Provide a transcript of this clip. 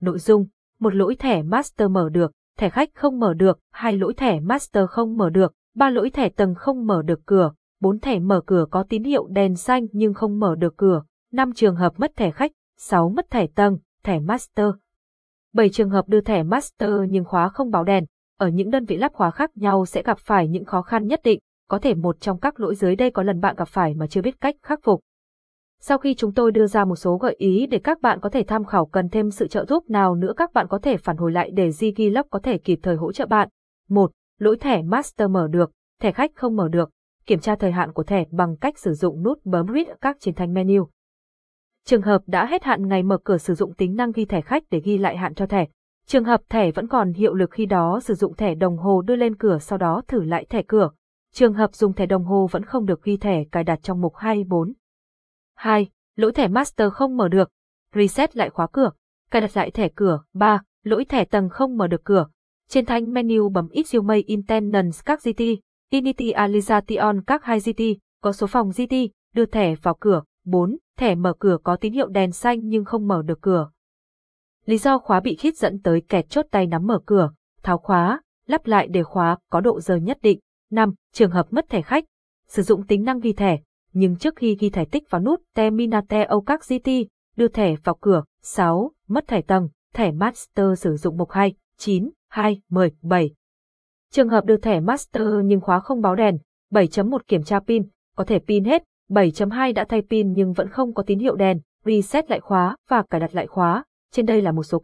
Nội dung, một lỗi thẻ master mở được, thẻ khách không mở được, hai lỗi thẻ master không mở được, ba lỗi thẻ tầng không mở được cửa, bốn thẻ mở cửa có tín hiệu đèn xanh nhưng không mở được cửa, năm trường hợp mất thẻ khách, sáu mất thẻ tầng, thẻ master. bảy trường hợp đưa thẻ master nhưng khóa không báo đèn, ở những đơn vị lắp khóa khác nhau sẽ gặp phải những khó khăn nhất định, có thể một trong các lỗi dưới đây có lần bạn gặp phải mà chưa biết cách khắc phục. Sau khi chúng tôi đưa ra một số gợi ý để các bạn có thể tham khảo cần thêm sự trợ giúp nào nữa các bạn có thể phản hồi lại để Zigilog có thể kịp thời hỗ trợ bạn. 1. Lỗi thẻ Master mở được, thẻ khách không mở được. Kiểm tra thời hạn của thẻ bằng cách sử dụng nút bấm Read các trên thanh menu. Trường hợp đã hết hạn ngày mở cửa sử dụng tính năng ghi thẻ khách để ghi lại hạn cho thẻ. Trường hợp thẻ vẫn còn hiệu lực khi đó sử dụng thẻ đồng hồ đưa lên cửa sau đó thử lại thẻ cửa. Trường hợp dùng thẻ đồng hồ vẫn không được ghi thẻ cài đặt trong mục 24. 2. Lỗi thẻ master không mở được. Reset lại khóa cửa. Cài đặt lại thẻ cửa. 3. Lỗi thẻ tầng không mở được cửa. Trên thanh menu bấm Issue Intenance các GT, Initialization các 2 GT, có số phòng GT, đưa thẻ vào cửa. 4. Thẻ mở cửa có tín hiệu đèn xanh nhưng không mở được cửa. Lý do khóa bị khít dẫn tới kẹt chốt tay nắm mở cửa, tháo khóa, lắp lại để khóa có độ rời nhất định. 5. Trường hợp mất thẻ khách. Sử dụng tính năng ghi thẻ, nhưng trước khi ghi thẻ tích vào nút Terminate các GT, đưa thẻ vào cửa. 6. Mất thẻ tầng, thẻ Master sử dụng mục 2, 9, 2, 10, 7. Trường hợp đưa thẻ Master nhưng khóa không báo đèn. 7.1 Kiểm tra pin, có thể pin hết. 7.2 đã thay pin nhưng vẫn không có tín hiệu đèn, reset lại khóa và cài đặt lại khóa. Trên đây là một số